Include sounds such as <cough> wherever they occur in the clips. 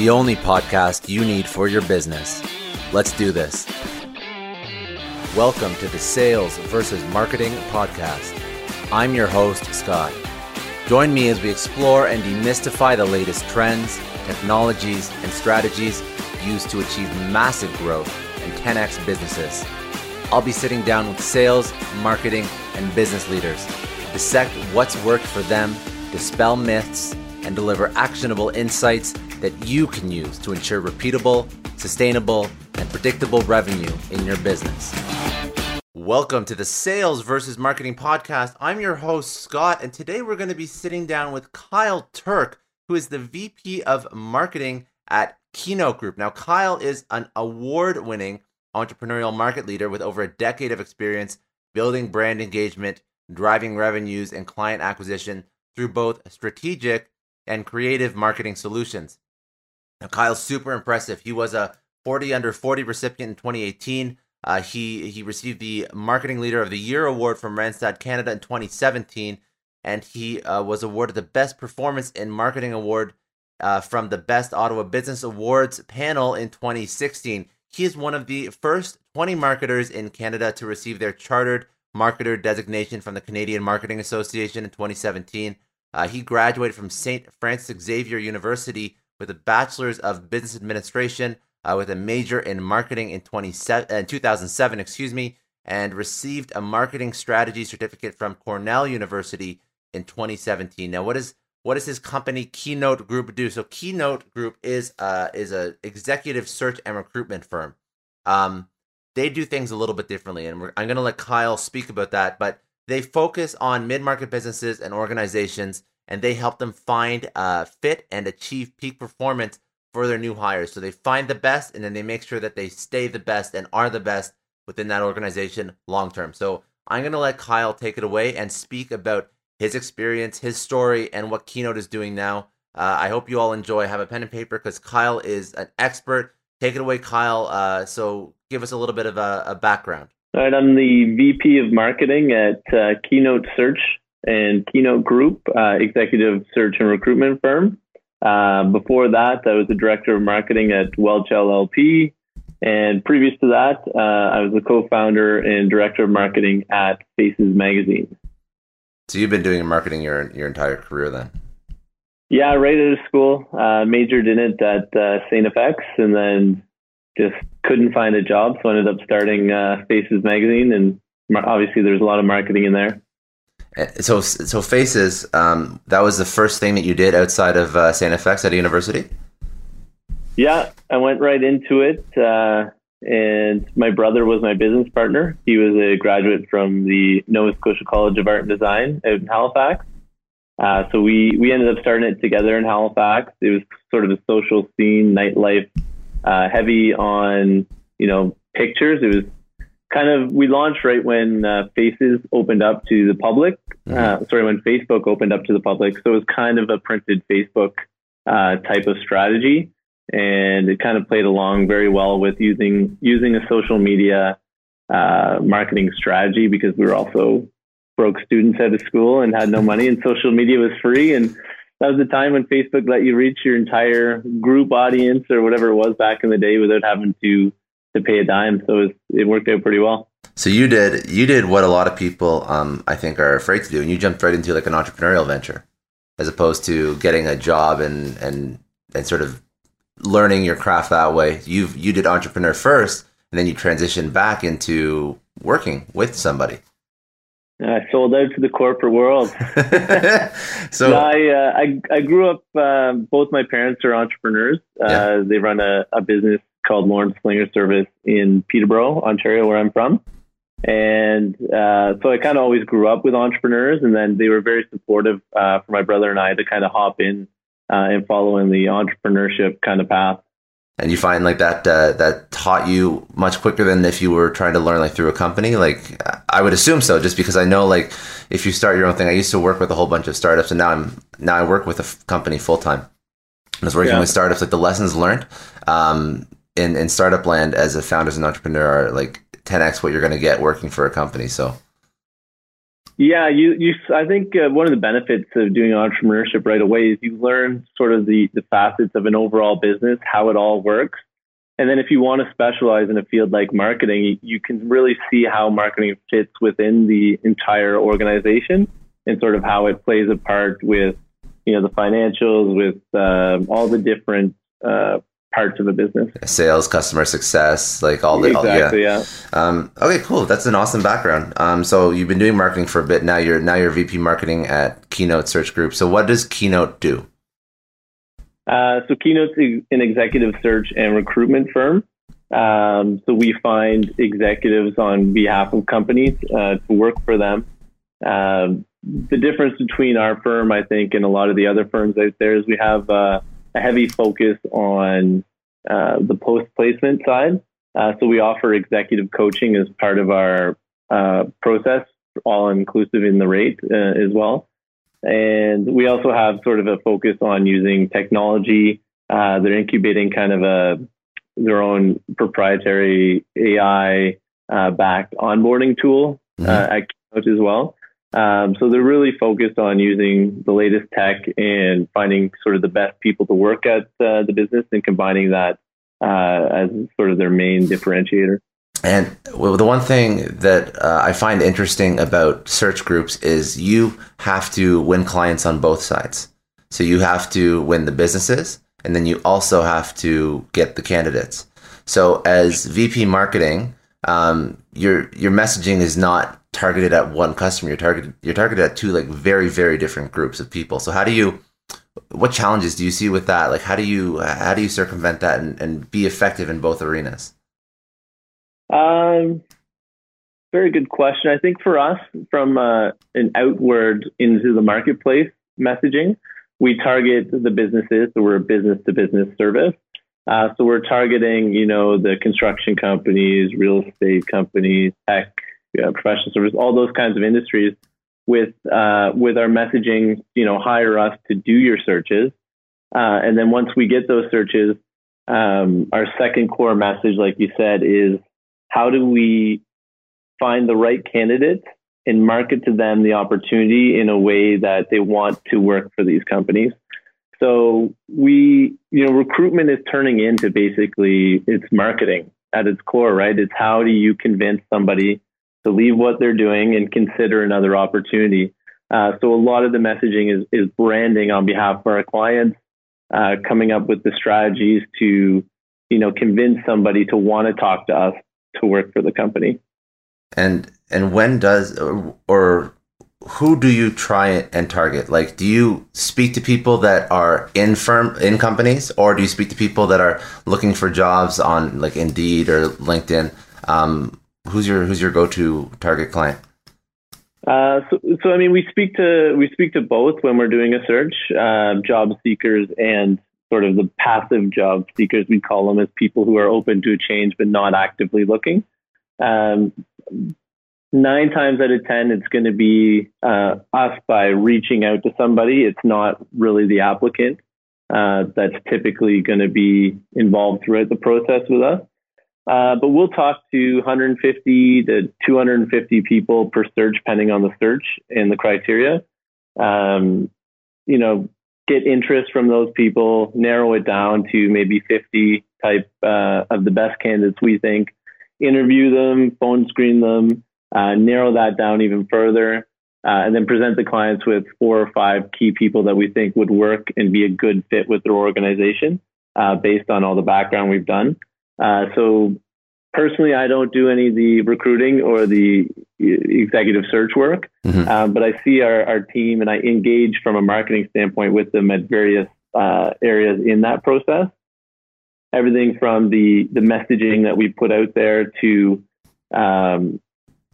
the only podcast you need for your business. Let's do this. Welcome to the Sales versus Marketing Podcast. I'm your host, Scott. Join me as we explore and demystify the latest trends, technologies, and strategies used to achieve massive growth and 10x businesses. I'll be sitting down with sales, marketing, and business leaders to dissect what's worked for them, dispel myths, and deliver actionable insights that you can use to ensure repeatable, sustainable, and predictable revenue in your business. Welcome to the Sales versus Marketing Podcast. I'm your host, Scott, and today we're going to be sitting down with Kyle Turk, who is the VP of Marketing at Keynote Group. Now, Kyle is an award winning entrepreneurial market leader with over a decade of experience building brand engagement, driving revenues, and client acquisition through both strategic and creative marketing solutions. Kyle's super impressive. He was a 40 under 40 recipient in 2018. Uh, he he received the Marketing Leader of the Year award from Randstad Canada in 2017, and he uh, was awarded the Best Performance in Marketing award uh, from the Best Ottawa Business Awards panel in 2016. He is one of the first 20 marketers in Canada to receive their Chartered Marketer designation from the Canadian Marketing Association in 2017. Uh, he graduated from St. Francis Xavier University with a bachelor's of business administration uh, with a major in marketing in 2007, excuse me, and received a marketing strategy certificate from Cornell University in 2017. Now, what is what does his company Keynote Group do? So, Keynote Group is uh, is a executive search and recruitment firm. Um, they do things a little bit differently, and I'm going to let Kyle speak about that. But they focus on mid market businesses and organizations and they help them find uh, fit and achieve peak performance for their new hires. So they find the best and then they make sure that they stay the best and are the best within that organization long term. So I'm going to let Kyle take it away and speak about his experience, his story, and what Keynote is doing now. Uh, I hope you all enjoy. Have a pen and paper because Kyle is an expert. Take it away, Kyle. Uh, so give us a little bit of a, a, background. All right, I'm the VP of Marketing at uh, Keynote Search and Keynote Group, uh, executive search and recruitment firm. Uh, before that, I was the director of marketing at Welch LLP. And previous to that, uh, I was the co founder and director of marketing at Faces Magazine. So you've been doing marketing your, your entire career then? Yeah, right out of school. Uh, majored in it at uh, St. FX and then just couldn't find a job. So I ended up starting uh, Faces Magazine. And obviously, there's a lot of marketing in there. Uh, so, so faces. Um, that was the first thing that you did outside of uh, St. FX at a university. Yeah, I went right into it. Uh, and my brother was my business partner. He was a graduate from the Nova Scotia College of Art and Design out in Halifax. Uh, so we we ended up starting it together in Halifax. It was sort of a social scene, nightlife, uh, heavy on you know pictures. It was kind of we launched right when uh, Faces opened up to the public. Mm-hmm. Uh, sorry, when Facebook opened up to the public. So it was kind of a printed Facebook uh, type of strategy, and it kind of played along very well with using using a social media uh, marketing strategy because we were also broke students out of school and had no money, and social media was free. And that was the time when Facebook let you reach your entire group audience or whatever it was back in the day without having to to pay a dime. So it, was, it worked out pretty well. So you did you did what a lot of people um, I think are afraid to do, and you jumped right into like an entrepreneurial venture, as opposed to getting a job and and and sort of learning your craft that way. You you did entrepreneur first, and then you transitioned back into working with somebody. I sold out to the corporate world. <laughs> <laughs> so I, uh, I, I grew up. Uh, both my parents are entrepreneurs. Uh, yeah. They run a, a, business called Lawrence Slinger Service in Peterborough, Ontario, where I'm from. And uh, so I kind of always grew up with entrepreneurs, and then they were very supportive uh, for my brother and I to kind of hop in uh, and follow in the entrepreneurship kind of path and you find like that uh, that taught you much quicker than if you were trying to learn like through a company like i would assume so just because i know like if you start your own thing i used to work with a whole bunch of startups and now i'm now i work with a f- company full time i was working yeah. with startups like the lessons learned um, in in startup land as a founder as an entrepreneur are like 10x what you're going to get working for a company so yeah, you, you. I think uh, one of the benefits of doing entrepreneurship right away is you learn sort of the, the facets of an overall business, how it all works. And then if you want to specialize in a field like marketing, you can really see how marketing fits within the entire organization and sort of how it plays a part with, you know, the financials, with uh, all the different uh, parts of a business. Sales, customer success, like all the exactly, all, yeah. yeah. Um, okay, cool. That's an awesome background. Um, so you've been doing marketing for a bit now. You're now you're VP marketing at Keynote Search Group. So what does Keynote do? Uh, so Keynote's an executive search and recruitment firm. Um, so we find executives on behalf of companies uh, to work for them. Um, the difference between our firm, I think, and a lot of the other firms out there is we have uh, a heavy focus on uh, the post placement side. Uh, so we offer executive coaching as part of our uh, process, all inclusive in the rate uh, as well. And we also have sort of a focus on using technology. Uh, they're incubating kind of a their own proprietary AI uh, backed onboarding tool mm-hmm. at Keynote as well. Um, so they're really focused on using the latest tech and finding sort of the best people to work at uh, the business and combining that uh, as sort of their main differentiator. And well, the one thing that uh, I find interesting about search groups is you have to win clients on both sides. So you have to win the businesses, and then you also have to get the candidates. So as VP marketing, um, your your messaging is not targeted at one customer. You're targeted you're targeted at two like very very different groups of people. So how do you what challenges do you see with that? Like how do you how do you circumvent that and, and be effective in both arenas? Um, very good question. I think for us, from uh, an outward into the marketplace messaging, we target the businesses. So we're a business to business service. Uh, so we're targeting, you know, the construction companies, real estate companies, tech uh, professional service, all those kinds of industries. With uh, with our messaging, you know, hire us to do your searches, uh, and then once we get those searches, um, our second core message, like you said, is how do we find the right candidates and market to them the opportunity in a way that they want to work for these companies. So we, you know, recruitment is turning into basically it's marketing at its core, right? It's how do you convince somebody to leave what they're doing and consider another opportunity. Uh, so a lot of the messaging is, is branding on behalf of our clients, uh, coming up with the strategies to, you know, convince somebody to want to talk to us to work for the company. And and when does or, who do you try and target? Like, do you speak to people that are in firm in companies, or do you speak to people that are looking for jobs on like Indeed or LinkedIn? Um, who's your who's your go to target client? Uh, so, so I mean, we speak to we speak to both when we're doing a search, uh, job seekers and sort of the passive job seekers. We call them as people who are open to change but not actively looking. Um, nine times out of ten, it's going to be uh, us by reaching out to somebody. It's not really the applicant uh, that's typically going to be involved throughout the process with us. Uh, but we'll talk to 150 to 250 people per search, depending on the search and the criteria. Um, you know, get interest from those people, narrow it down to maybe 50 type uh, of the best candidates we think, interview them, phone screen them, uh, narrow that down even further, uh, and then present the clients with four or five key people that we think would work and be a good fit with their organization uh, based on all the background we've done. Uh, so personally, I don't do any of the recruiting or the executive search work, mm-hmm. uh, but I see our, our team and I engage from a marketing standpoint with them at various uh, areas in that process. Everything from the the messaging that we put out there to um,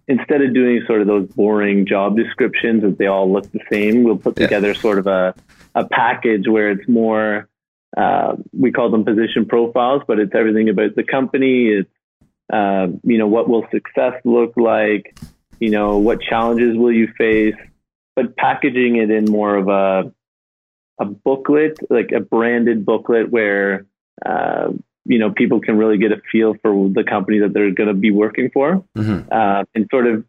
instead of doing sort of those boring job descriptions that they all look the same, we'll put yeah. together sort of a a package where it's more uh, we call them position profiles, but it's everything about the company. It's uh, you know what will success look like. You know what challenges will you face, but packaging it in more of a a booklet, like a branded booklet, where uh, you know people can really get a feel for the company that they're going to be working for, mm-hmm. uh, and sort of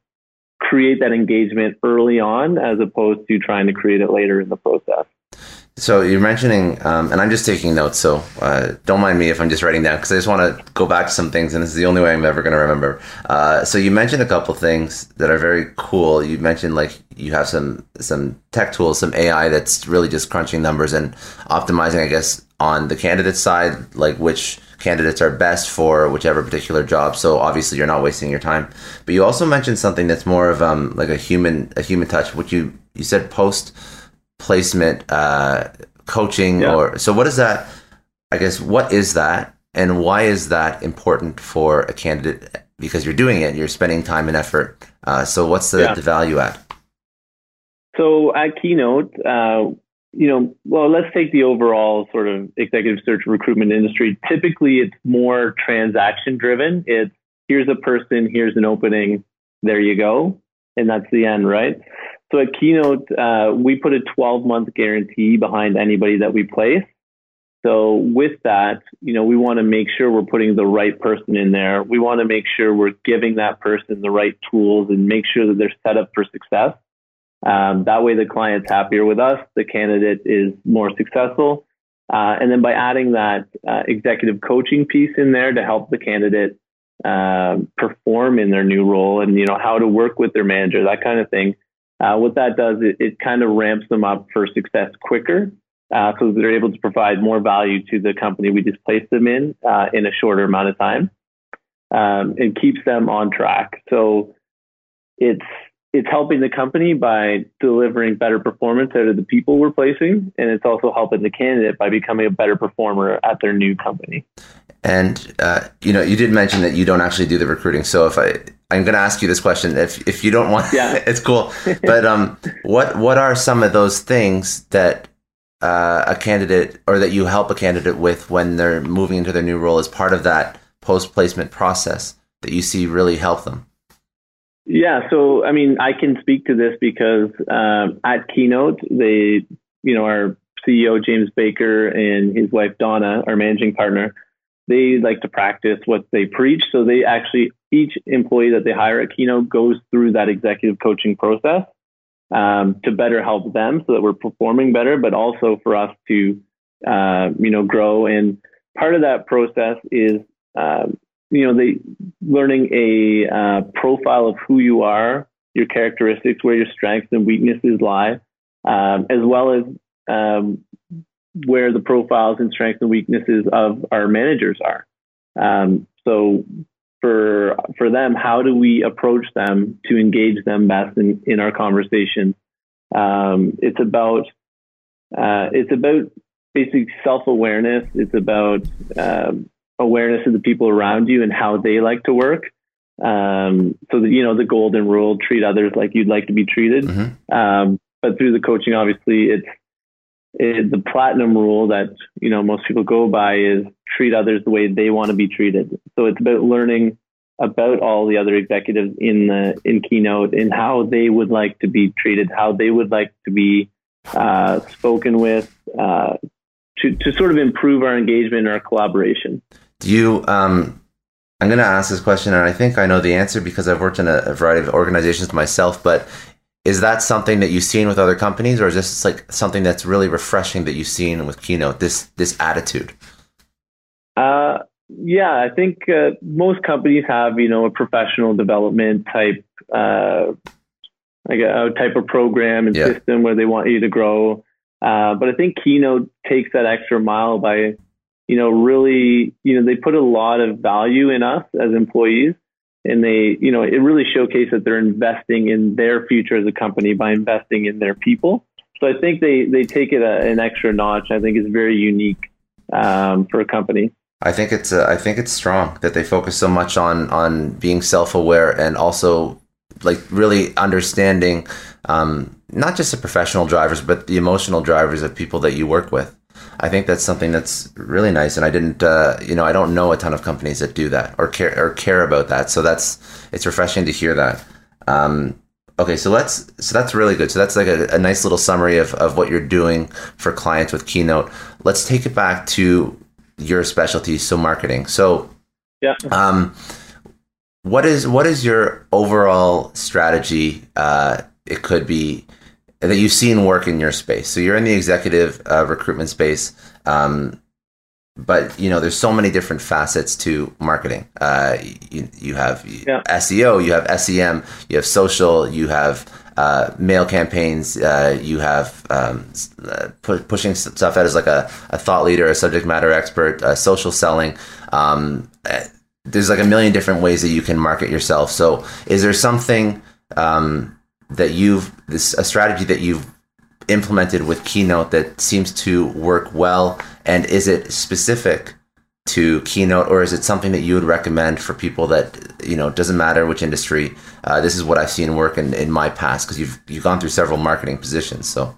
create that engagement early on, as opposed to trying to create it later in the process. So you're mentioning, um, and I'm just taking notes, so uh, don't mind me if I'm just writing down because I just want to go back to some things, and this is the only way I'm ever going to remember. Uh, so you mentioned a couple things that are very cool. You mentioned like you have some some tech tools, some AI that's really just crunching numbers and optimizing, I guess, on the candidate side, like which candidates are best for whichever particular job. So obviously you're not wasting your time. But you also mentioned something that's more of um, like a human a human touch, which you you said post placement uh, coaching yeah. or so what is that i guess what is that and why is that important for a candidate? Because you're doing it you're spending time and effort uh, so what's the, yeah. the, value at so at keynote uh, you know well let's take the overall sort of executive search recruitment industry. Typically it's more transaction driven. It's here's a person here's an opening there you go and that's the end right so at Keynote, uh, we put a 12 month guarantee behind anybody that we place. So with that, you know, we want to make sure we're putting the right person in there. We want to make sure we're giving that person the right tools and make sure that they're set up for success. Um, that way, the client's happier with us, the candidate is more successful. Uh, and then by adding that uh, executive coaching piece in there to help the candidate uh, perform in their new role and you know how to work with their manager, that kind of thing, uh, what that does, it, it kind of ramps them up for success quicker. Uh, so they're able to provide more value to the company we just placed them in uh, in a shorter amount of time um, and keeps them on track. So it's it's helping the company by delivering better performance out of the people we're placing, and it's also helping the candidate by becoming a better performer at their new company. And uh, you know, you did mention that you don't actually do the recruiting. So if I I'm going to ask you this question. If if you don't want, yeah, <laughs> it's cool. But um, what what are some of those things that uh, a candidate or that you help a candidate with when they're moving into their new role as part of that post placement process that you see really help them? Yeah, so I mean, I can speak to this because um, at Keynote, they, you know, our CEO James Baker and his wife Donna, our managing partner, they like to practice what they preach. So they actually, each employee that they hire at Keynote goes through that executive coaching process um, to better help them so that we're performing better, but also for us to, uh, you know, grow. And part of that process is, uh, you know, the learning a uh, profile of who you are, your characteristics, where your strengths and weaknesses lie, um, as well as um, where the profiles and strengths and weaknesses of our managers are. Um, so for for them, how do we approach them to engage them best in, in our conversation? Um, it's about uh, it's about basic self awareness. It's about um, awareness of the people around you and how they like to work. Um, so that you know the golden rule: treat others like you'd like to be treated. Mm-hmm. Um, but through the coaching, obviously, it's it, the platinum rule that you know most people go by is treat others the way they want to be treated. So it's about learning about all the other executives in the in keynote and how they would like to be treated, how they would like to be uh, spoken with, uh, to to sort of improve our engagement and our collaboration. Do you? Um, I'm going to ask this question, and I think I know the answer because I've worked in a, a variety of organizations myself. But is that something that you've seen with other companies, or is this like something that's really refreshing that you've seen with Keynote? This this attitude. Uh, yeah, I think uh, most companies have you know a professional development type uh, like a, a, type of program and yeah. system where they want you to grow. Uh, but I think Keynote takes that extra mile by you know really you know they put a lot of value in us as employees and they, you know, it really showcases that they're investing in their future as a company by investing in their people. So I think they they take it a, an extra notch. I think it's very unique um, for a company. I think it's uh, I think it's strong that they focus so much on on being self aware and also like really understanding um, not just the professional drivers but the emotional drivers of people that you work with. I think that's something that's really nice, and I didn't, uh, you know, I don't know a ton of companies that do that or care or care about that. So that's it's refreshing to hear that. Um, okay, so let's so that's really good. So that's like a, a, nice little summary of of what you're doing for clients with Keynote. Let's take it back to your specialty, so marketing. So yeah. Um, what is what is your overall strategy? Uh, it could be that you've seen work in your space. So you're in the executive uh, recruitment space, um, but you know there's so many different facets to marketing. Uh, you, you have yeah. SEO, you have SEM, you have social, you have uh, mail campaigns, uh, you have um, uh, pu- pushing stuff out as like a, a, thought leader, a subject matter expert, uh, social selling. Um, there's like a million different ways that you can market yourself. So is there something um, that you've this a strategy that you've implemented with Keynote that seems to work well? And is it specific to Keynote, or is it something that you would recommend for people that you know doesn't matter which industry? Uh, this is what I've seen work in, in my past because you've you've gone through several marketing positions. So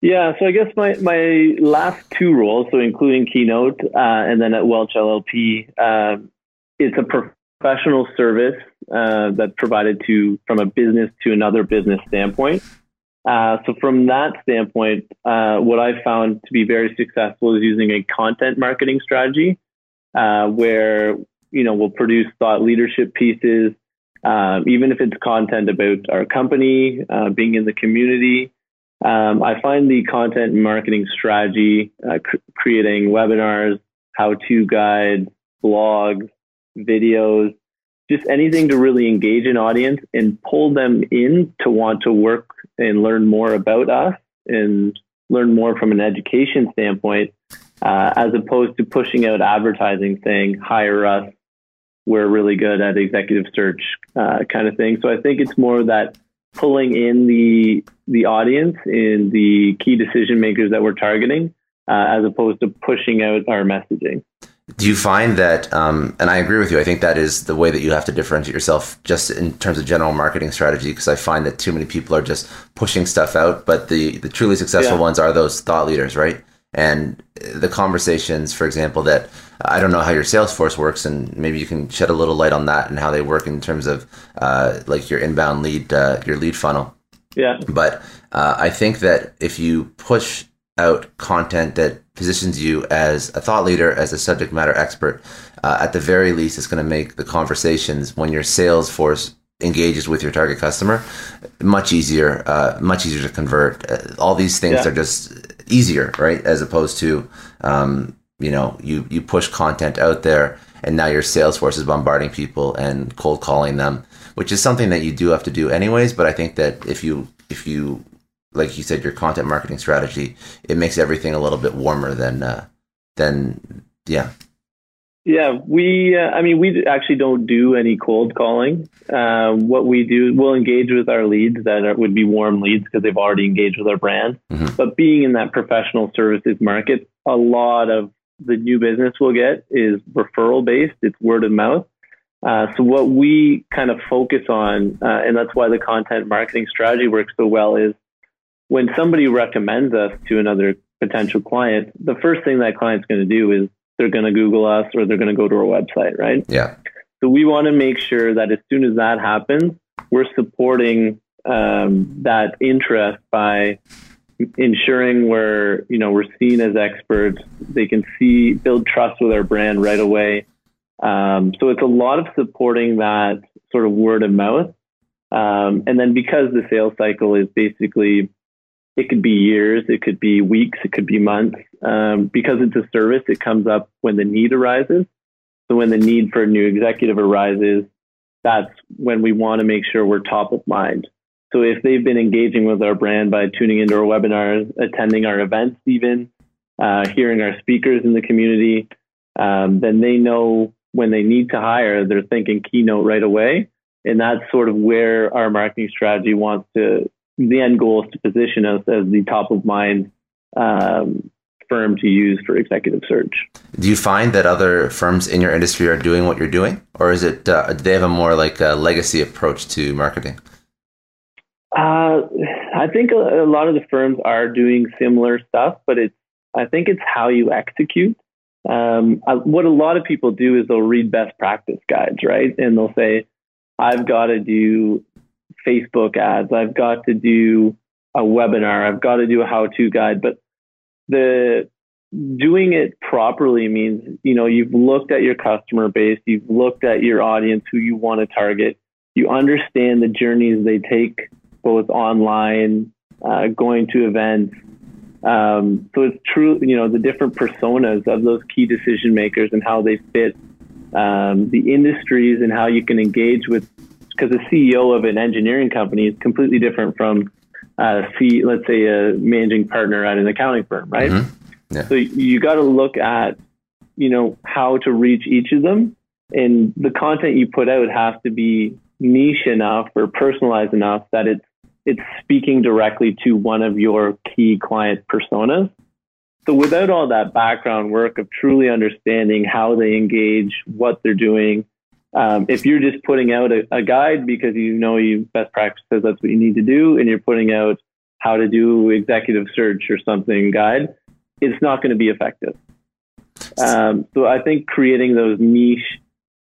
yeah, so I guess my my last two roles, so including Keynote uh, and then at Welch LLP, uh, it's a professional service uh, that's provided to from a business to another business standpoint. Uh, so from that standpoint, uh, what I found to be very successful is using a content marketing strategy, uh, where you know we'll produce thought leadership pieces, um, even if it's content about our company, uh, being in the community. Um, I find the content marketing strategy, uh, cr- creating webinars, how-to guides, blogs, videos, just anything to really engage an audience and pull them in to want to work and learn more about us and learn more from an education standpoint, uh, as opposed to pushing out advertising saying, hire us, we're really good at executive search uh, kind of thing. So I think it's more that pulling in the the audience and the key decision makers that we're targeting, uh, as opposed to pushing out our messaging. Do you find that, um, and I agree with you, I think that is the way that you have to differentiate yourself just in terms of general marketing strategy, because I find that too many people are just pushing stuff out, but the, the truly successful yeah. ones are those thought leaders, right? And the conversations, for example, that I don't know how your sales force works, and maybe you can shed a little light on that and how they work in terms of uh, like your inbound lead, uh, your lead funnel. Yeah. But uh, I think that if you push out content that positions you as a thought leader, as a subject matter expert. Uh, at the very least, it's going to make the conversations when your sales force engages with your target customer much easier, uh, much easier to convert. Uh, all these things yeah. are just easier, right? As opposed to, um, you know, you you push content out there, and now your sales force is bombarding people and cold calling them, which is something that you do have to do anyways. But I think that if you if you like you said, your content marketing strategy, it makes everything a little bit warmer than uh, than yeah. Yeah, we. Uh, I mean, we actually don't do any cold calling. Uh, what we do, we'll engage with our leads that are, would be warm leads because they've already engaged with our brand. Mm-hmm. But being in that professional services market, a lot of the new business we'll get is referral based. It's word of mouth. Uh, so what we kind of focus on, uh, and that's why the content marketing strategy works so well, is when somebody recommends us to another potential client, the first thing that client's going to do is they're going to Google us or they're going to go to our website, right? Yeah. So we want to make sure that as soon as that happens, we're supporting um, that interest by ensuring we're you know we're seen as experts. They can see build trust with our brand right away. Um, so it's a lot of supporting that sort of word of mouth. Um, and then because the sales cycle is basically, it could be years, it could be weeks, it could be months. Um, because it's a service, it comes up when the need arises. So when the need for a new executive arises, that's when we want to make sure we're top of mind. So if they've been engaging with our brand by tuning into our webinars, attending our events, even uh, hearing our speakers in the community, um, then they know when they need to hire, they're thinking keynote right away. And that's sort of where our marketing strategy wants to, the end goal is to position us as the top of mind um, firm to use for executive search. Do you find that other firms in your industry are doing what you're doing? Or is it, uh, do they have a more like a legacy approach to marketing? Uh, I think a, a lot of the firms are doing similar stuff, but it's, I think it's how you execute um, uh, what a lot of people do is they'll read best practice guides, right? And they'll say, I've got to do Facebook ads, I've got to do a webinar, I've got to do a how to guide. But the doing it properly means, you know, you've looked at your customer base, you've looked at your audience, who you want to target, you understand the journeys they take both online, uh, going to events, um, so it's true, you know, the different personas of those key decision makers and how they fit um, the industries and how you can engage with, because the CEO of an engineering company is completely different from, uh, C, let's say, a managing partner at an accounting firm, right? Mm-hmm. Yeah. So you got to look at, you know, how to reach each of them, and the content you put out has to be niche enough or personalized enough that it's it's speaking directly to one of your key client personas. So without all that background work of truly understanding how they engage, what they're doing, um, if you're just putting out a, a, guide because you know you best practices, that's what you need to do, and you're putting out how to do executive search or something guide, it's not going to be effective. Um, so I think creating those niche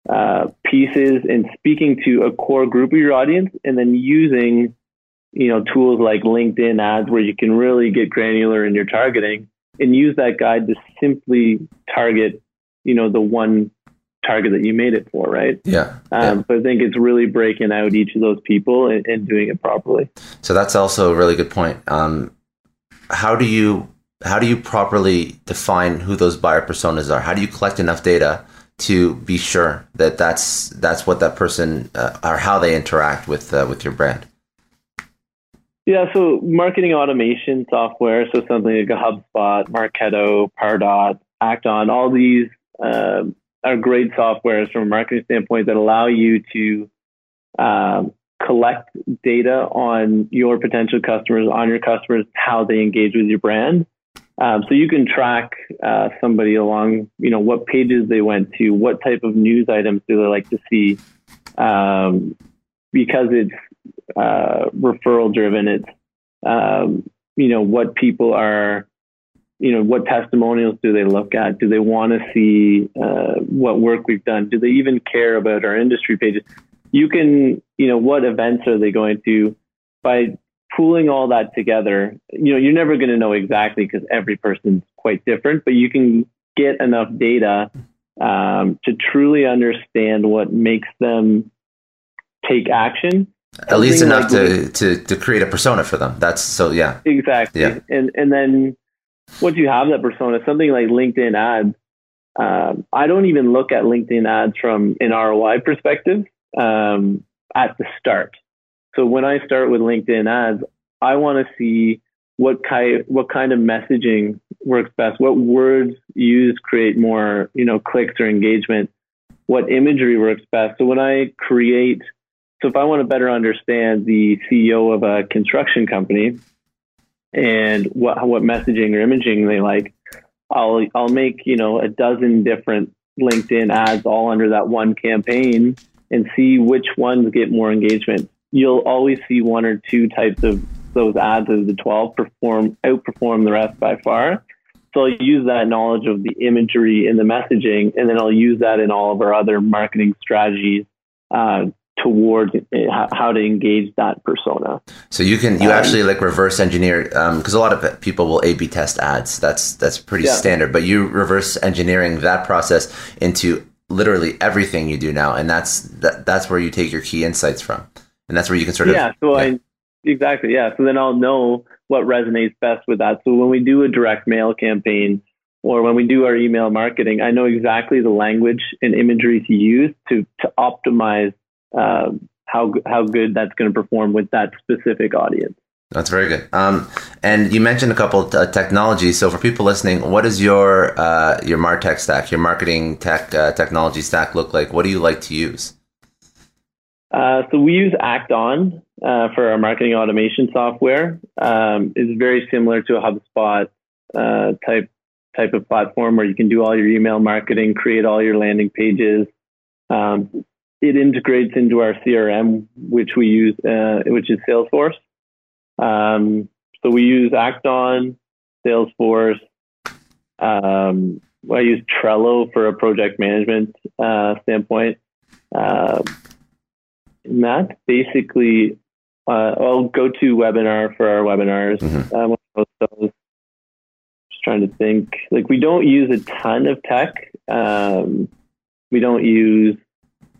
uh, pieces and speaking to a core group of your audience, and then using you know, tools like LinkedIn ads where you can really get granular in your targeting and use that guide to simply target, you know, the one target that you made it for, right? Yeah. Um, yeah. But I think it's really breaking out each of those people and, and doing it properly. So that's also a really good point. Um, how do you how do you properly define who those buyer personas are? How do you collect enough data to be sure that that's that's what that person uh, or how they interact with uh, with your brand? Yeah, so marketing automation software, so something like a HubSpot, Marketo, Pardot, Act-On, all these um, are great softwares from a marketing standpoint that allow you to um, collect data on your potential customers, on your customers, how they engage with your brand. Um, so you can track uh, somebody along, you know, what pages they went to, what type of news items do they like to see, um, because it's uh, referral driven. It's um, you know what people are, you know what testimonials do they look at? Do they want to see uh, what work we've done? Do they even care about our industry pages? You can, you know, what events are they going to? By pooling all that together, you know, you're never going to know exactly because every person's quite different, but you can get enough data um, to truly understand what makes them take action at least enough like to, to to create a persona for them. That's so yeah. Exactly. Yeah. And and then once you have that persona, something like LinkedIn ads, um, I don't even look at LinkedIn ads from an ROI perspective um, at the start. So when I start with LinkedIn ads, I want to see what kind what kind of messaging works best, what words used create more, you know, clicks or engagement, what imagery works best. So when I create, so if I want to better understand the CEO of a construction company and what what messaging or imaging they like, I'll I'll make you know a dozen different LinkedIn ads all under that one campaign and see which ones get more engagement. You'll always see one or two types of those ads as the 12 perform outperform the rest by far. So I'll use that knowledge of the imagery and the messaging, and then I'll use that in all of our other marketing strategies uh, towards uh, how to engage that persona. So you can you um, actually like reverse engineer because um, a lot of people will A/B test ads. That's that's pretty yeah. standard. But you reverse engineering that process into literally everything you do now, and that's that, that's where you take your key insights from, and that's where you can sort of yeah. So yeah. I Exactly. Yeah. So then I'll know what resonates best with that. So when we do a direct mail campaign or when we do our email marketing, I know exactly the language and imagery to use to to optimize uh, how how good that's going to perform with that specific audience. That's very good. Um, and you mentioned a couple uh, technologies. So for people listening, what does your uh, your Martech stack, your marketing tech uh, technology stack look like? What do you like to use? Uh, so we use Act-On uh, for our marketing automation software. Um, it's very similar to a HubSpot uh, type type of platform where you can do all your email marketing, create all your landing pages. Um, it integrates into our CRM, which we use, uh, which is Salesforce. Um, so we use Act-On, Salesforce. Um, I use Trello for a project management uh, standpoint. Uh, and that's basically uh, I'll GoToWebinar for our webinars. Mm-hmm. Um, Just trying to think. Like we don't use a ton of tech. Um, we don't use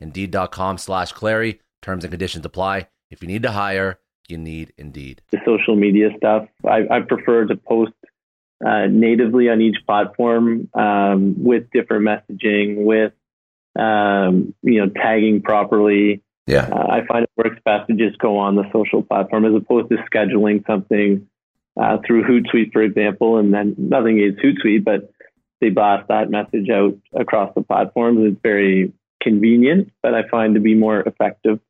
Indeed.com slash Clary. Terms and conditions apply. If you need to hire, you need Indeed. The social media stuff, I, I prefer to post uh, natively on each platform um, with different messaging, with um, you know, tagging properly. Yeah. Uh, I find it works best to just go on the social platform as opposed to scheduling something uh, through Hootsuite, for example, and then nothing is Hootsuite, but they blast that message out across the platforms. It's very convenient, but I find to be more effective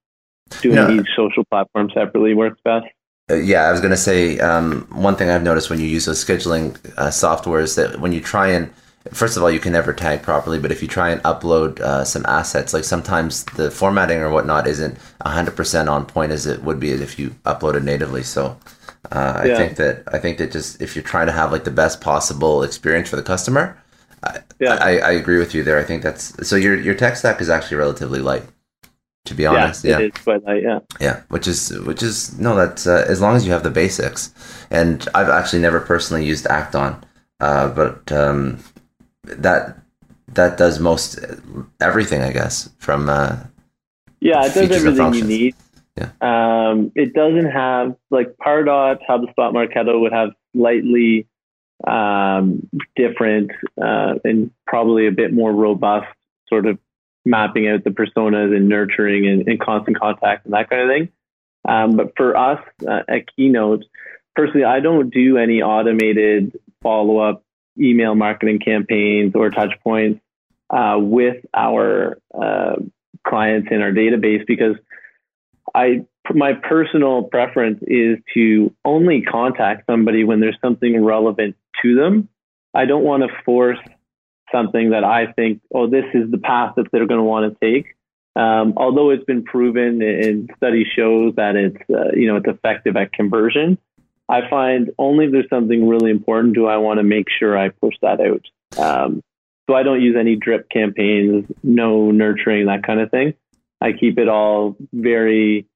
doing no. each social platform separately works best. Uh, yeah, I was going to say um, one thing I've noticed when you use those scheduling uh, software is that when you try and first of all, you can never tag properly, but if you try and upload uh, some assets, like sometimes the formatting or whatnot isn't 100% on point as it would be if you uploaded natively. So uh, yeah. I think that I think that just if you're trying to have like the best possible experience for the customer, I, yeah. I, I agree with you there. I think that's so your your tech stack is actually relatively light. To be honest, yeah, yeah. it is quite light, yeah, yeah, which is which is no, that's uh, as long as you have the basics. And I've actually never personally used Act-On, uh, but um, that that does most everything, I guess, from uh, yeah, it does everything you need. Yeah. Um, it doesn't have like Pardot, HubSpot, Marketo would have slightly um, different, uh, and probably a bit more robust sort of mapping out the personas and nurturing and, and constant contact and that kind of thing. Um, but for us uh, at Keynote, personally, I don't do any automated follow up email marketing campaigns or touch points uh, with our uh, clients in our database because I my personal preference is to only contact somebody when there's something relevant to them. I don't want to force something that I think, oh, this is the path that they're going to want to take. Um, although it's been proven and study shows that it's uh, you know it's effective at conversion, I find only if there's something really important do I want to make sure I push that out. Um, so I don't use any drip campaigns, no nurturing, that kind of thing. I keep it all very.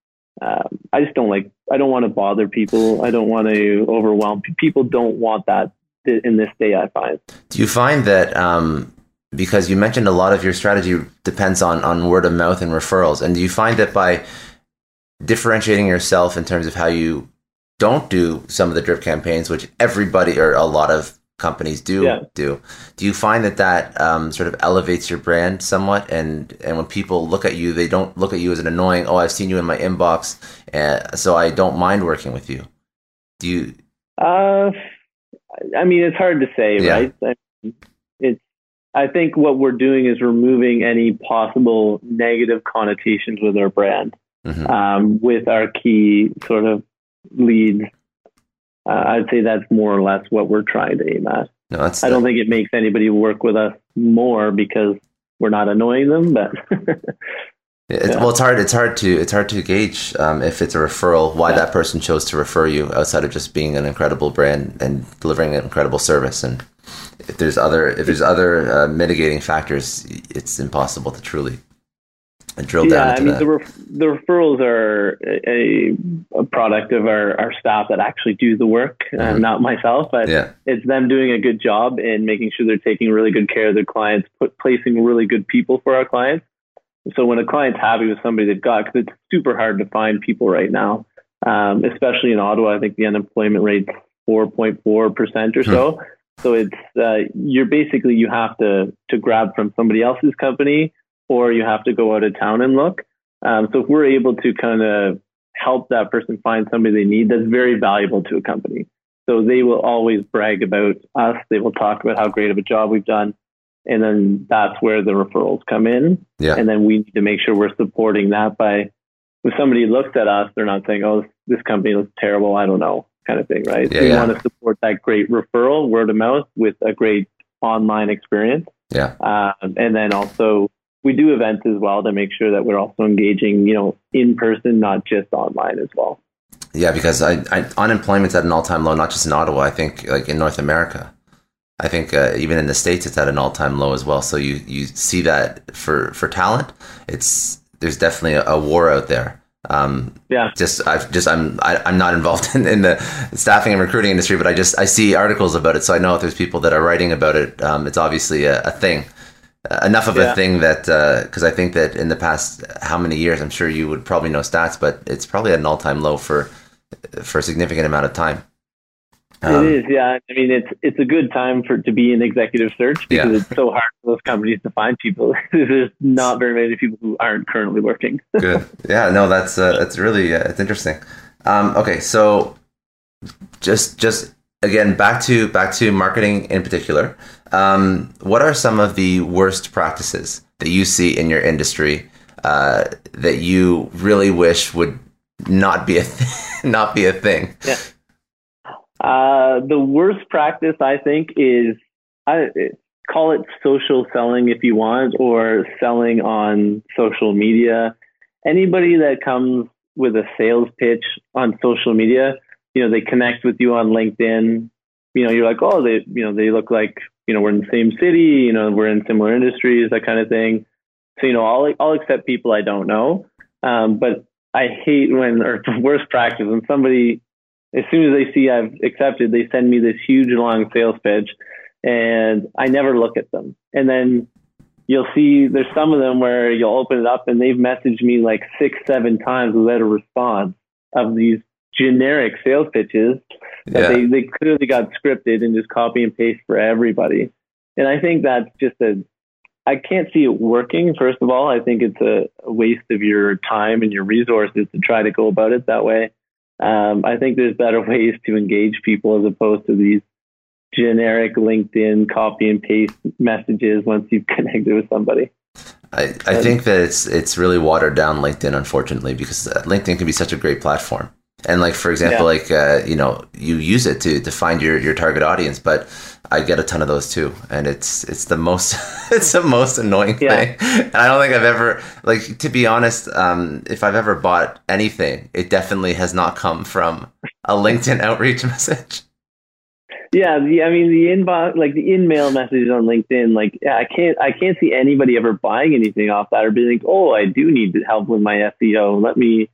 Um, I just don't like. I don't want to bother people. I don't want to overwhelm people. Don't want that in this day. I find. Do you find that um, because you mentioned a lot of your strategy depends on on word of mouth and referrals, and do you find that by differentiating yourself in terms of how you don't do some of the drip campaigns, which everybody or a lot of companies do yeah. do. Do you find that that um, sort of elevates your brand somewhat? And and when people look at you, they don't look at you as an annoying. Oh, I've seen you in my inbox, uh, so I don't mind working with you. Do you? Uh, I mean, it's hard to say, yeah. right? It's. I think what we're doing is removing any possible negative connotations with our brand, mm-hmm. um, with our key sort of leads. Uh, I'd say that's more or less what we're trying to aim at. No, I don't think it makes anybody work with us more because we're not annoying them, but. <laughs> It's, yeah. Well, it's hard. It's hard to it's hard to gauge um, if it's a referral why yeah. that person chose to refer you outside of just being an incredible brand and delivering an incredible service. And if there's other if there's other uh, mitigating factors, it's impossible to truly drill down. Yeah, I mean the ref- the referrals are a, a, product of our, our staff that actually do the work, uh, mm-hmm. uh, not myself, but yeah. it's them doing a good job in making sure they're taking really good care of their clients, put, placing really good people for our clients. So when a client's happy with somebody they've got, because it's super hard to find people right now, um, especially in Ottawa, I think the unemployment rate's 4.4 percent or so. So it's uh, you're basically you have to to grab from somebody else's company or you have to go out of town and look. Um, so if we're able to kind of help that person find somebody they need, that's very valuable to a company. So they will always brag about us. They will talk about how great of a job we've done. And then that's where the referrals come in. Yeah. And then we need to make sure we're supporting that by if somebody looks at us, they're not saying, oh, this company looks terrible. I don't know, kind of thing, right? Yeah, we yeah. want to support that great referral, word of mouth, with a great online experience. Yeah. Um, and then also we do events as well to make sure that we're also engaging, you know, in person, not just online as well. Yeah, because I, I unemployment's at an all-time low, not just in Ottawa. I think like in North America, I think uh, even in the states it's at an all-time low as well. So you you see that for for talent, it's there's definitely a, a war out there. Um, yeah. Just I've just I'm I, am i am not involved <laughs> in, in the staffing and recruiting industry, but I just I see articles about it, so I know if there's people that are writing about it. Um, it's obviously a, a thing enough of yeah. a thing that because uh, I think that in the past how many years I'm sure you would probably know stats, but it's probably at an all time low for for a significant amount of time. Um, it is, yeah. I mean, it's it's a good time for to be in executive search because yeah. it's so hard for those companies to find people. <laughs> There's not very many people who aren't currently working. <laughs> good, yeah. No, that's uh, that's really uh, it's interesting. Um, okay, so just just again back to back to marketing in particular. Um, what are some of the worst practices that you see in your industry uh, that you really wish would not be a th- <laughs> not be a thing? Yeah. Uh, the worst practice, I think, is I call it social selling if you want, or selling on social media. Anybody that comes with a sales pitch on social media, you know, they connect with you on LinkedIn. You know, you're like, oh, they, you know, they look like you know, we're in the same city, you know, we're in similar industries, that kind of thing. So, you know, I'll, I'll accept people I don't know. Um, but I hate when, or the <laughs> worst practice, when somebody, as soon as they see I've accepted, they send me this huge long sales pitch and I never look at them. And then you'll see there's some of them where you'll open it up and they've messaged me like six, seven times without a response of these generic sales pitches that yeah. they, they clearly got scripted and just copy and paste for everybody. And I think that's just a, I can't see it working. First of all, I think it's a, a waste of your time and your resources to try to go about it that way. Um, I think there's better <laughs> ways to engage people as opposed to these generic LinkedIn copy and paste messages once you've <laughs> connected with somebody. I, I think that it's it's really watered down LinkedIn, unfortunately, because uh, LinkedIn can be such a great platform. And like for example, yeah. like uh, you know, you use it to to find your your target audience, but I get a ton of those too, and it's it's the most <laughs> it's the most annoying yeah. thing. And I don't think I've ever like to be honest, um, if I've ever bought anything, it definitely has not come from a LinkedIn outreach <laughs> message. Yeah, the, I mean the inbox, like the in-mail messages on LinkedIn, like yeah, I can't, I can't see anybody ever buying anything off that or being like, oh, I do need help with my SEO. Let me,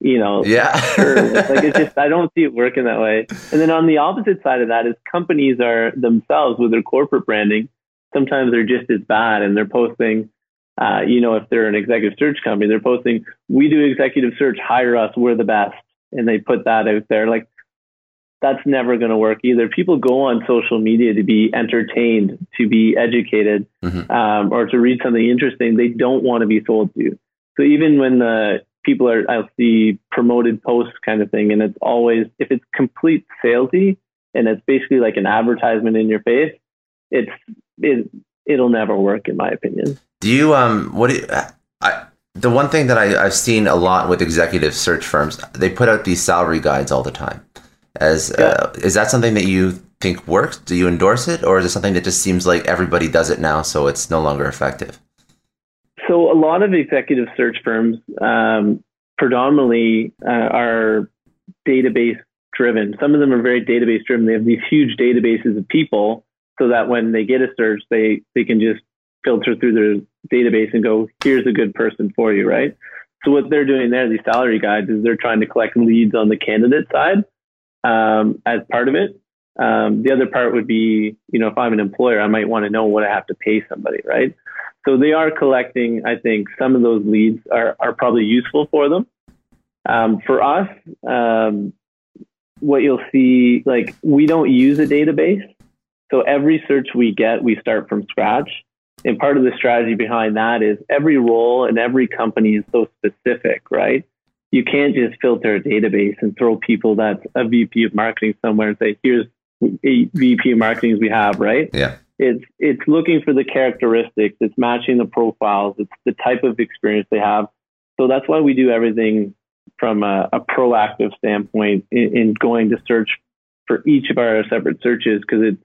you know, yeah, <laughs> like it's just <laughs> I don't see it working that way. And then on the opposite side of that is companies are themselves with their corporate branding. Sometimes they're just as bad, and they're posting. Uh, you know, if they're an executive search company, they're posting, "We do executive search, hire us, we're the best," and they put that out there. Like that's never going to work either. People go on social media to be entertained, to be educated, mm-hmm. um, or to read something interesting. They don't want to be sold to. So even when the people are, I'll see promoted posts kind of thing, and it's always if it's complete salesy and it's basically like an advertisement in your face, it's it it'll never work in my opinion. Do you um what do you, I the one thing that I, I've seen a lot with executive search firms, they put out these salary guides all the time. As yeah. uh, is that something that you think works? Do you endorse it, or is it something that just seems like everybody does it now, so it's no longer effective? So a lot of executive search firms um, predominantly uh, are database driven. Some of them are very database driven. They have these huge databases of people, so that when they get a search, they they can just filter through their database and go, "Here's a good person for you," right? So what they're doing there, these salary guides, is they're trying to collect leads on the candidate side um, as part of it. Um, the other part would be, you know, if I'm an employer, I might want to know what I have to pay somebody, right? So they are collecting. I think some of those leads are are probably useful for them. Um, for us, um, what you'll see, like we don't use a database, so every search we get, we start from scratch. And part of the strategy behind that is every role and every company is so specific, right? you can't just filter a database and throw people that's a VP of marketing somewhere and say, here's eight VP of marketings we have, right? Yeah. It's it's looking for the characteristics, it's matching the profiles, it's the type of experience they have. So that's why we do everything from a, a proactive standpoint in, in, going to search for each of our separate searches because it's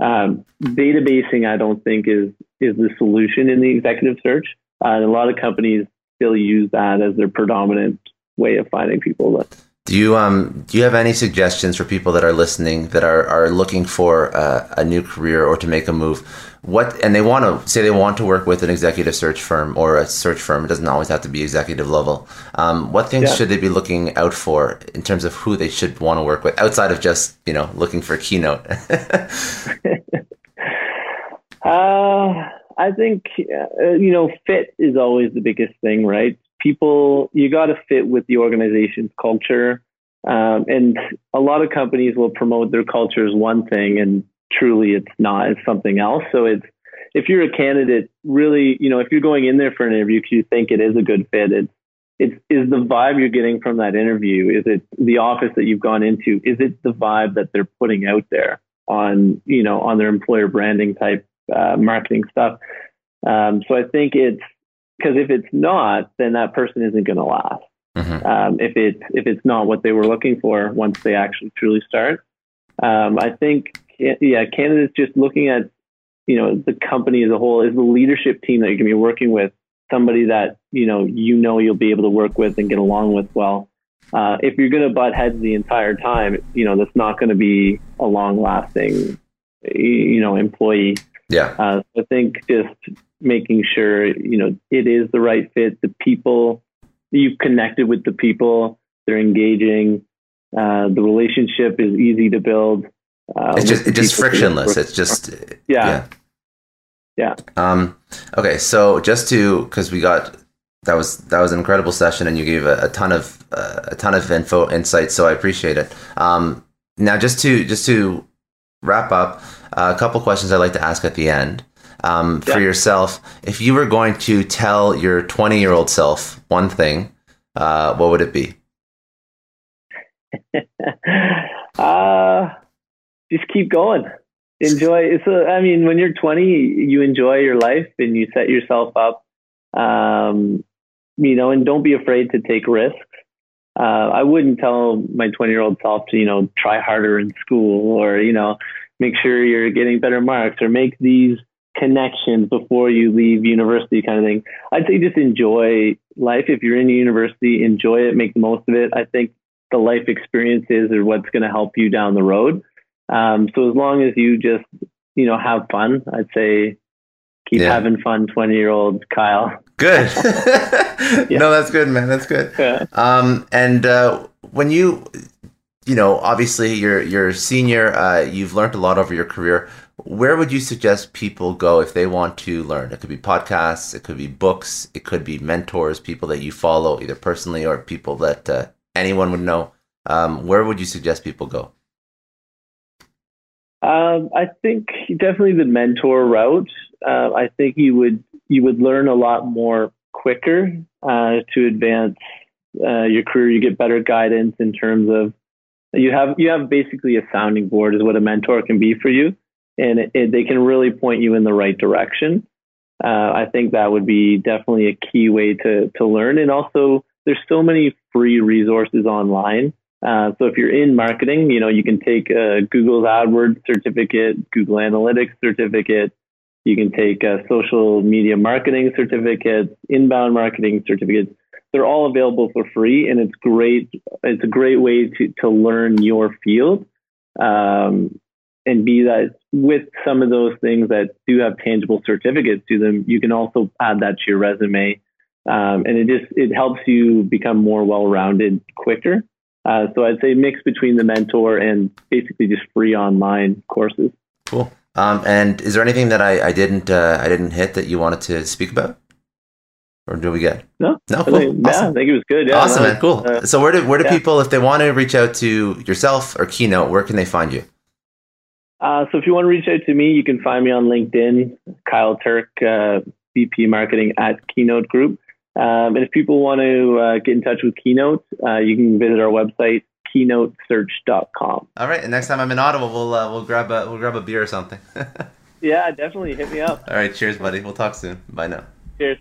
um, databasing. I don't think is is the solution in the executive search. Uh, and a lot of companies still use that as their predominant way of finding people. Do you um do you have any suggestions for people that are listening that are are looking for uh, a new career or to make a move? What and they want to say they want to work with an executive search firm or a search firm. It doesn't always have to be executive level. Um, what things yeah. should they be looking out for in terms of who they should want to work with outside of just you know looking for a keynote? <laughs> uh I think uh, you know fit is always the biggest thing, right? People, you got to fit with the organization's culture, um, and a lot of companies will promote their culture as one thing, and truly it's not. It's something else. So it's if you're a candidate, really, you know, if you're going in there for an interview because you think it is a good fit, it's it's is the vibe you're getting from that interview. Is it the office that you've gone into? Is it the vibe that they're putting out there on you know on their employer branding type uh, marketing stuff. Um, so I think it's because if it's not, then that person isn't going to last. Mm-hmm. Um, if it's if it's not what they were looking for once they actually truly start, um, I think yeah, candidates just looking at you know the company as a whole is the leadership team that you're going to be working with somebody that you know you know you'll be able to work with and get along with well. Uh, if you're going to butt heads the entire time, you know that's not going to be a long lasting you know employee. Yeah. Uh, I think just making sure you know it is the right fit. The people you've connected with the people, they're engaging. Uh, the relationship is easy to build. Uh, it's just it's just frictionless. It's just yeah. yeah. Yeah. Um, okay, so just to because we got that was that was an incredible session, and you gave a, a ton of uh, a ton of info insights. So I appreciate it. Um, now, just to just to wrap up, uh, a couple questions I'd like to ask at the end. Um, yeah. For yourself, if you were going to tell your 20 year old self one thing, uh, what would it be? <laughs> uh, just keep going. Enjoy. It's a, I mean, when you're 20, you enjoy your life and you set yourself up, um, you know, and don't be afraid to take risks. Uh, I wouldn't tell my 20 year old self to, you know, try harder in school or, you know, make sure you're getting better marks or make these connections before you leave university kind of thing. I'd say just enjoy life. If you're in university, enjoy it, make the most of it. I think the life experiences are what's going to help you down the road. Um, so as long as you just, you know, have fun, I'd say keep yeah. having fun, 20 year old Kyle. Good. yeah. <laughs> <laughs> No, that's good, man. That's good. Yeah. Um, and, uh, when you, you know, obviously you're, you're senior, uh, you've learned a lot over your career. Where would you suggest people go if they want to learn? It could be podcasts, it could be books, it could be mentors, people that you follow either personally or people that, uh, anyone would know. Um, where would you suggest people go? Um, I think definitely the mentor route. Uh, I think you would you would learn a lot more quicker uh, to advance uh, your career. You get better guidance in terms of you have you have basically a sounding board is what a mentor can be for you, and it, it, they can really point you in the right direction. Uh, I think that would be definitely a key way to to learn, and also there's so many free resources online uh, so if you're in marketing, you know, you can take a Google's AdWords certificate, Google Analytics certificate. You can take a social media marketing certificates, inbound marketing certificates. They're all available for free, and it's great. It's a great way to to learn your field, um, and be that with some of those things that do have tangible certificates to them. You can also add that to your resume, um, and it just it helps you become more well rounded quicker. Uh, so I'd say mix between the mentor and basically just free online courses. Cool. Um, and is there anything that I, I didn't uh, I didn't hit that you wanted to speak about, or do we get? No, no. Cool. I think, awesome. Yeah, I think it was good. Yeah, awesome, no, man. Cool. Uh, so where do where do yeah. people, if they want to reach out to yourself or Keynote, where can they find you? Uh, so if you want to reach out to me, you can find me on LinkedIn, Kyle Turk, uh, VP Marketing at Keynote Group. Um, and if people want to uh, get in touch with Keynote, uh, you can visit our website keynotesearch.com. All right, and next time I'm in Ottawa, we'll uh, we'll grab a we'll grab a beer or something. <laughs> yeah, definitely hit me up. All right, cheers, buddy. We'll talk soon. Bye now. Cheers.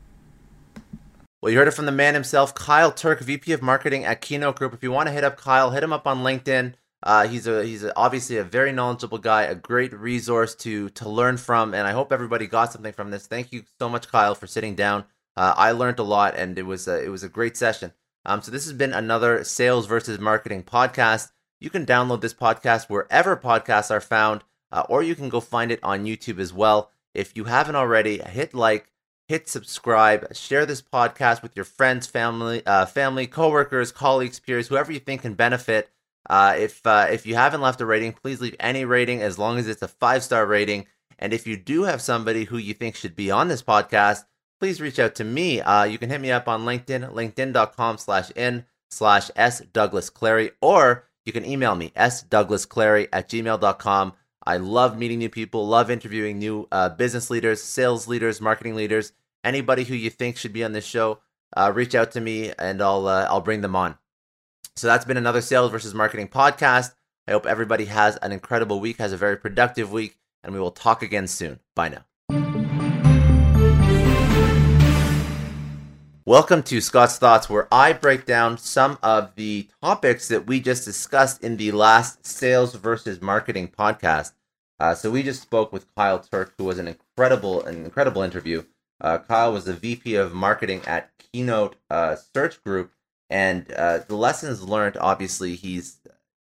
Well, you heard it from the man himself, Kyle Turk, VP of Marketing at Keynote Group. If you want to hit up Kyle, hit him up on LinkedIn. Uh, he's a he's a, obviously a very knowledgeable guy, a great resource to to learn from, and I hope everybody got something from this. Thank you so much, Kyle, for sitting down uh, I learned a lot, and it was a, it was a great session. Um, so this has been another sales versus marketing podcast. You can download this podcast wherever podcasts are found, uh, or you can go find it on YouTube as well. If you haven't already, hit like, hit subscribe, share this podcast with your friends, family, uh, family, coworkers, colleagues, peers, whoever you think can benefit. Uh, if uh, if you haven't left a rating, please leave any rating as long as it's a five star rating. And if you do have somebody who you think should be on this podcast, please reach out to me. Uh, you can hit me up on LinkedIn, linkedin.com slash in slash S Douglas Clary, or you can email me, S Douglas Clary at gmail.com. I love meeting new people, love interviewing new uh, business leaders, sales leaders, marketing leaders, anybody who you think should be on this show. Uh, reach out to me and I'll uh, I'll bring them on. So that's been another sales versus marketing podcast. I hope everybody has an incredible week, has a very productive week, and we will talk again soon. Bye now. Welcome to Scott's Thoughts, where I break down some of the topics that we just discussed in the last Sales versus Marketing podcast. Uh, so we just spoke with Kyle Turk, who was an incredible, an incredible interview. Uh, Kyle was the VP of Marketing at Keynote uh, Search Group, and uh, the lessons learned. Obviously, he's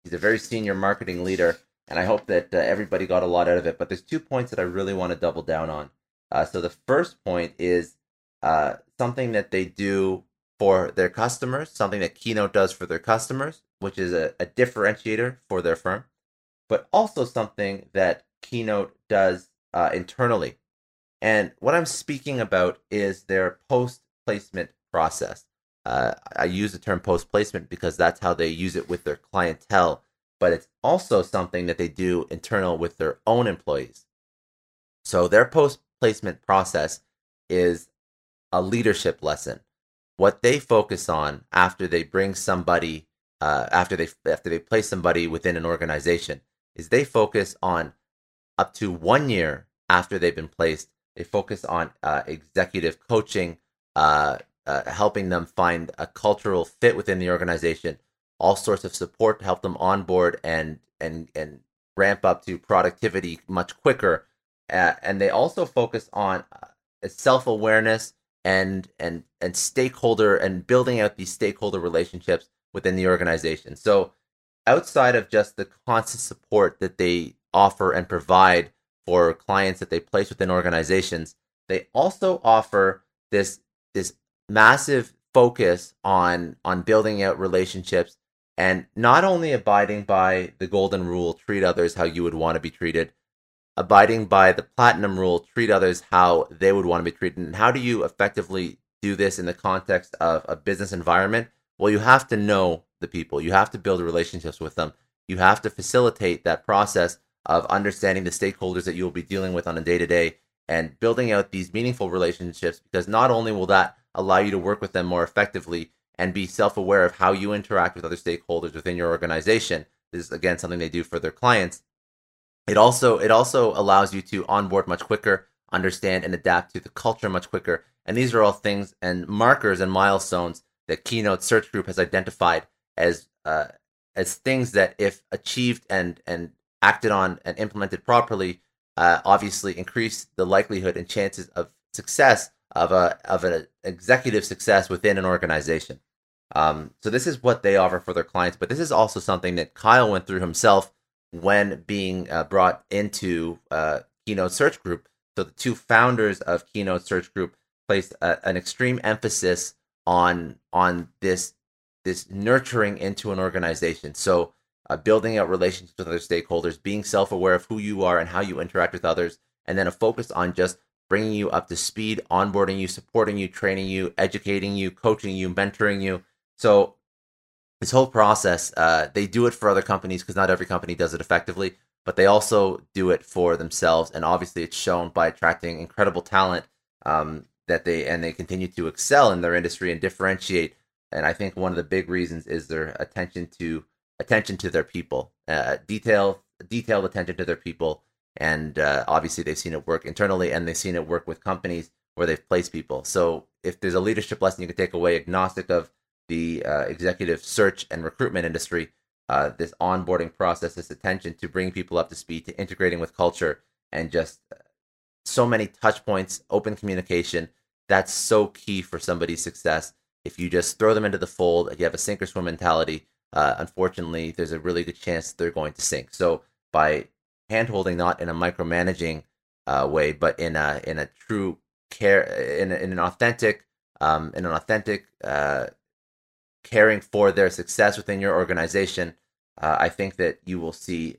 he's a very senior marketing leader, and I hope that uh, everybody got a lot out of it. But there's two points that I really want to double down on. Uh, so the first point is uh, something that they do for their customers, something that Keynote does for their customers, which is a, a differentiator for their firm, but also something that Keynote does uh, internally. And what I'm speaking about is their post placement process. Uh, I use the term post placement because that's how they use it with their clientele, but it's also something that they do internal with their own employees. So their post placement process is a leadership lesson. What they focus on after they bring somebody, uh, after they after they place somebody within an organization, is they focus on up to one year after they've been placed. They focus on uh, executive coaching, uh, uh, helping them find a cultural fit within the organization, all sorts of support to help them onboard and and and ramp up to productivity much quicker. Uh, and they also focus on uh, self awareness and and and stakeholder and building out these stakeholder relationships within the organization. So outside of just the constant support that they offer and provide for clients that they place within organizations, they also offer this this massive focus on on building out relationships and not only abiding by the golden rule treat others how you would want to be treated abiding by the platinum rule treat others how they would want to be treated. And how do you effectively do this in the context of a business environment? Well you have to know the people. You have to build relationships with them. You have to facilitate that process of understanding the stakeholders that you will be dealing with on a day to day and building out these meaningful relationships because not only will that allow you to work with them more effectively and be self aware of how you interact with other stakeholders within your organization. This is again something they do for their clients. It also it also allows you to onboard much quicker, understand and adapt to the culture much quicker. And these are all things and markers and milestones that Keynote Search Group has identified as uh, as things that, if achieved and and acted on and implemented properly, uh, obviously increase the likelihood and chances of success of a of an executive success within an organization. Um, so this is what they offer for their clients, but this is also something that Kyle went through himself when being uh, brought into uh, Keynote Search Group. So the two founders of Keynote Search Group placed a, an extreme emphasis on on this this nurturing into an organization. So uh, building out relationships with other stakeholders, being self aware of who you are and how you interact with others, and then a focus on just bringing you up to speed, onboarding you, supporting you, training you, educating you, coaching you, mentoring you. So this whole process, uh, they do it for other companies because not every company does it effectively, but they also do it for themselves. And obviously, it's shown by attracting incredible talent um, that they and they continue to excel in their industry and differentiate. And I think one of the big reasons is their attention to attention to their people, uh, detail detailed attention to their people and uh, obviously they've seen it work internally and they've seen it work with companies where they've placed people. So if there's a leadership lesson you can take away agnostic of the uh, executive search and recruitment industry uh, this onboarding process this attention to bring people up to speed to integrating with culture and just uh, so many touch points open communication that's so key for somebody's success. If you just throw them into the fold if you have a sink or swim mentality uh, unfortunately there's a really good chance they're going to sink. So by handholding not in a micromanaging uh, way, but in a in a true care in, a, in an authentic um, in an authentic uh, caring for their success within your organization. Uh, I think that you will see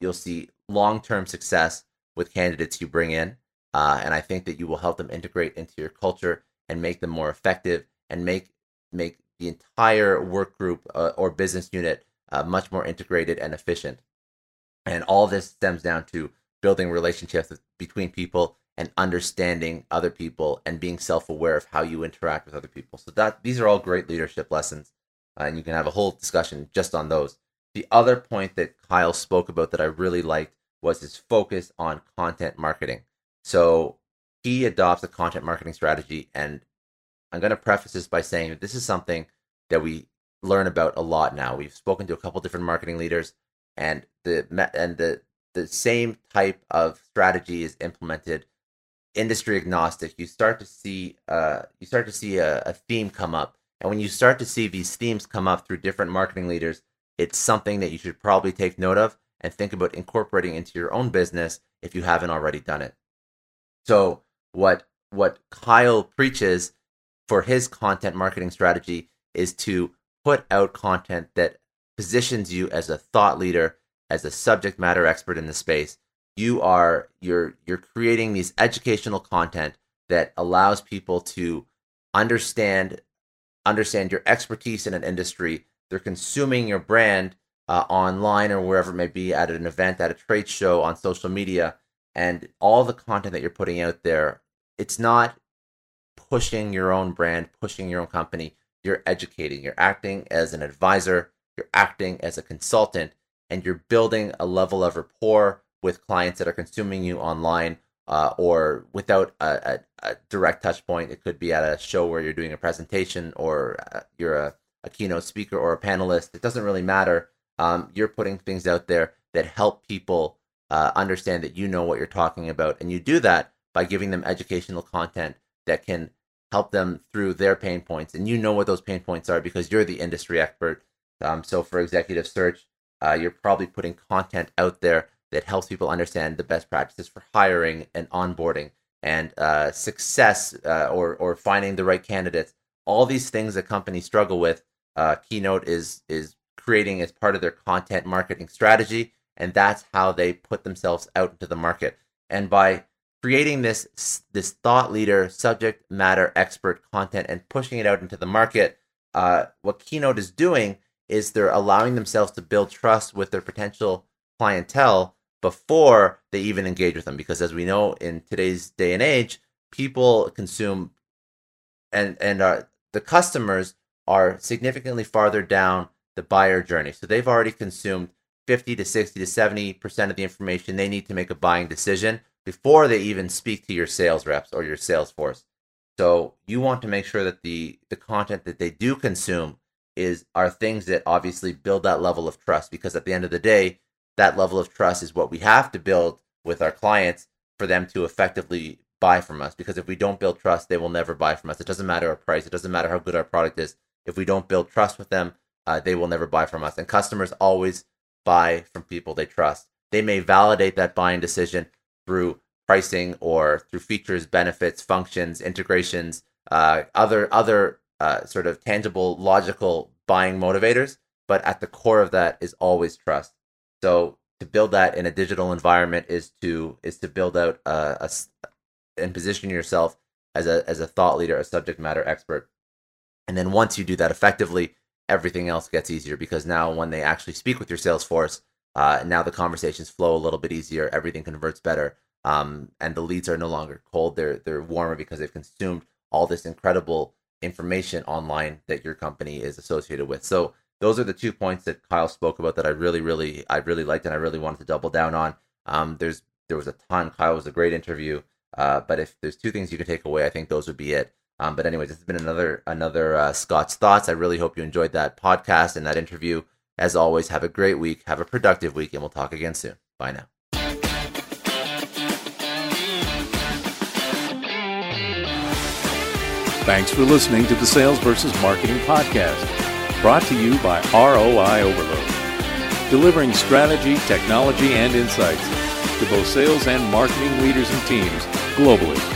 you'll see long term success with candidates you bring in, uh, and I think that you will help them integrate into your culture and make them more effective and make make the entire work group uh, or business unit uh, much more integrated and efficient. And all this stems down to building relationships between people and understanding other people and being self-aware of how you interact with other people. So that these are all great leadership lessons, uh, and you can have a whole discussion just on those. The other point that Kyle spoke about that I really liked was his focus on content marketing. So he adopts a content marketing strategy, and I'm going to preface this by saying that this is something that we learn about a lot now. We've spoken to a couple different marketing leaders and the and the the same type of strategy is implemented industry agnostic. You start to see uh you start to see a, a theme come up and when you start to see these themes come up through different marketing leaders it's something that you should probably take note of and think about incorporating into your own business if you haven't already done it. So what what kyle preaches for his content marketing strategy is to put out content that positions you as a thought leader, as a subject matter expert in the space. You are you're you're creating these educational content that allows people to understand understand your expertise in an industry. They're consuming your brand uh, online or wherever it may be at an event, at a trade show, on social media, and all the content that you're putting out there. It's not pushing your own brand, pushing your own company. You're educating. You're acting as an advisor. You're acting as a consultant, and you're building a level of rapport with clients that are consuming you online uh, or without a, a, a, direct touch point. It could be at a show where you're doing a presentation or uh, you're a, a, keynote speaker or a panelist. It doesn't really matter. Um, you're putting things out there that help people uh, understand that you know what you're talking about. And you do that by giving them educational content that can help them through their pain points. And you know what those pain points are because you're the industry expert. Um, so for executive search, uh, you're probably putting content out there that helps people understand the best practices for hiring and onboarding and uh, success uh, or or finding the right candidates. All these things that companies struggle with, uh, Keynote is is creating as part of their content marketing strategy, and that's how they put themselves out into the market. And by creating this this thought leader, subject matter expert content and pushing it out into the market, uh, what Keynote is doing is they're allowing themselves to build trust with their potential clientele before they even engage with them. Because as we know in today's day and age, people consume and and uh, the customers are significantly farther down the buyer journey. So they've already consumed 50 to 60 to 70% of the information they need to make a buying decision before they even speak to your sales reps or your sales force. So you want to make sure that the the content that they do consume is are things that obviously build that level of trust because at the end of the day, that level of trust is what we have to build with our clients for them to effectively buy from us. Because if we don't build trust, they will never buy from us. It doesn't matter our price, it doesn't matter how good our product is. If we don't build trust with them, uh, they will never buy from us. And customers always buy from people they trust. They may validate that buying decision through pricing or through features, benefits, functions, integrations, uh, other other uh, sort of tangible, logical buying motivators. But at the core of that is always trust. So to build that in a digital environment is to is to build out a, a and position yourself as a as a thought leader, a subject matter expert. And then once you do that effectively, everything else gets easier because now when they actually speak with your sales force, uh, now the conversations flow a little bit easier, everything converts better, um, and the leads are no longer cold; they're they're warmer because they've consumed all this incredible information online that your company is associated with. So those are the two points that Kyle spoke about that I really, really, I really liked and I really wanted to double down on. Um, there's there was a ton. Kyle was a great interview. Uh, but if there's two things you can take away, I think those would be it. Um, but anyways, this has been another another uh, Scott's thoughts. I really hope you enjoyed that podcast and that interview. As always, have a great week, have a productive week, and we'll talk again soon. Bye now. Thanks for listening to the Sales versus Marketing Podcast brought to you by ROI Overload, delivering strategy, technology, and insights to both sales and marketing leaders and teams globally.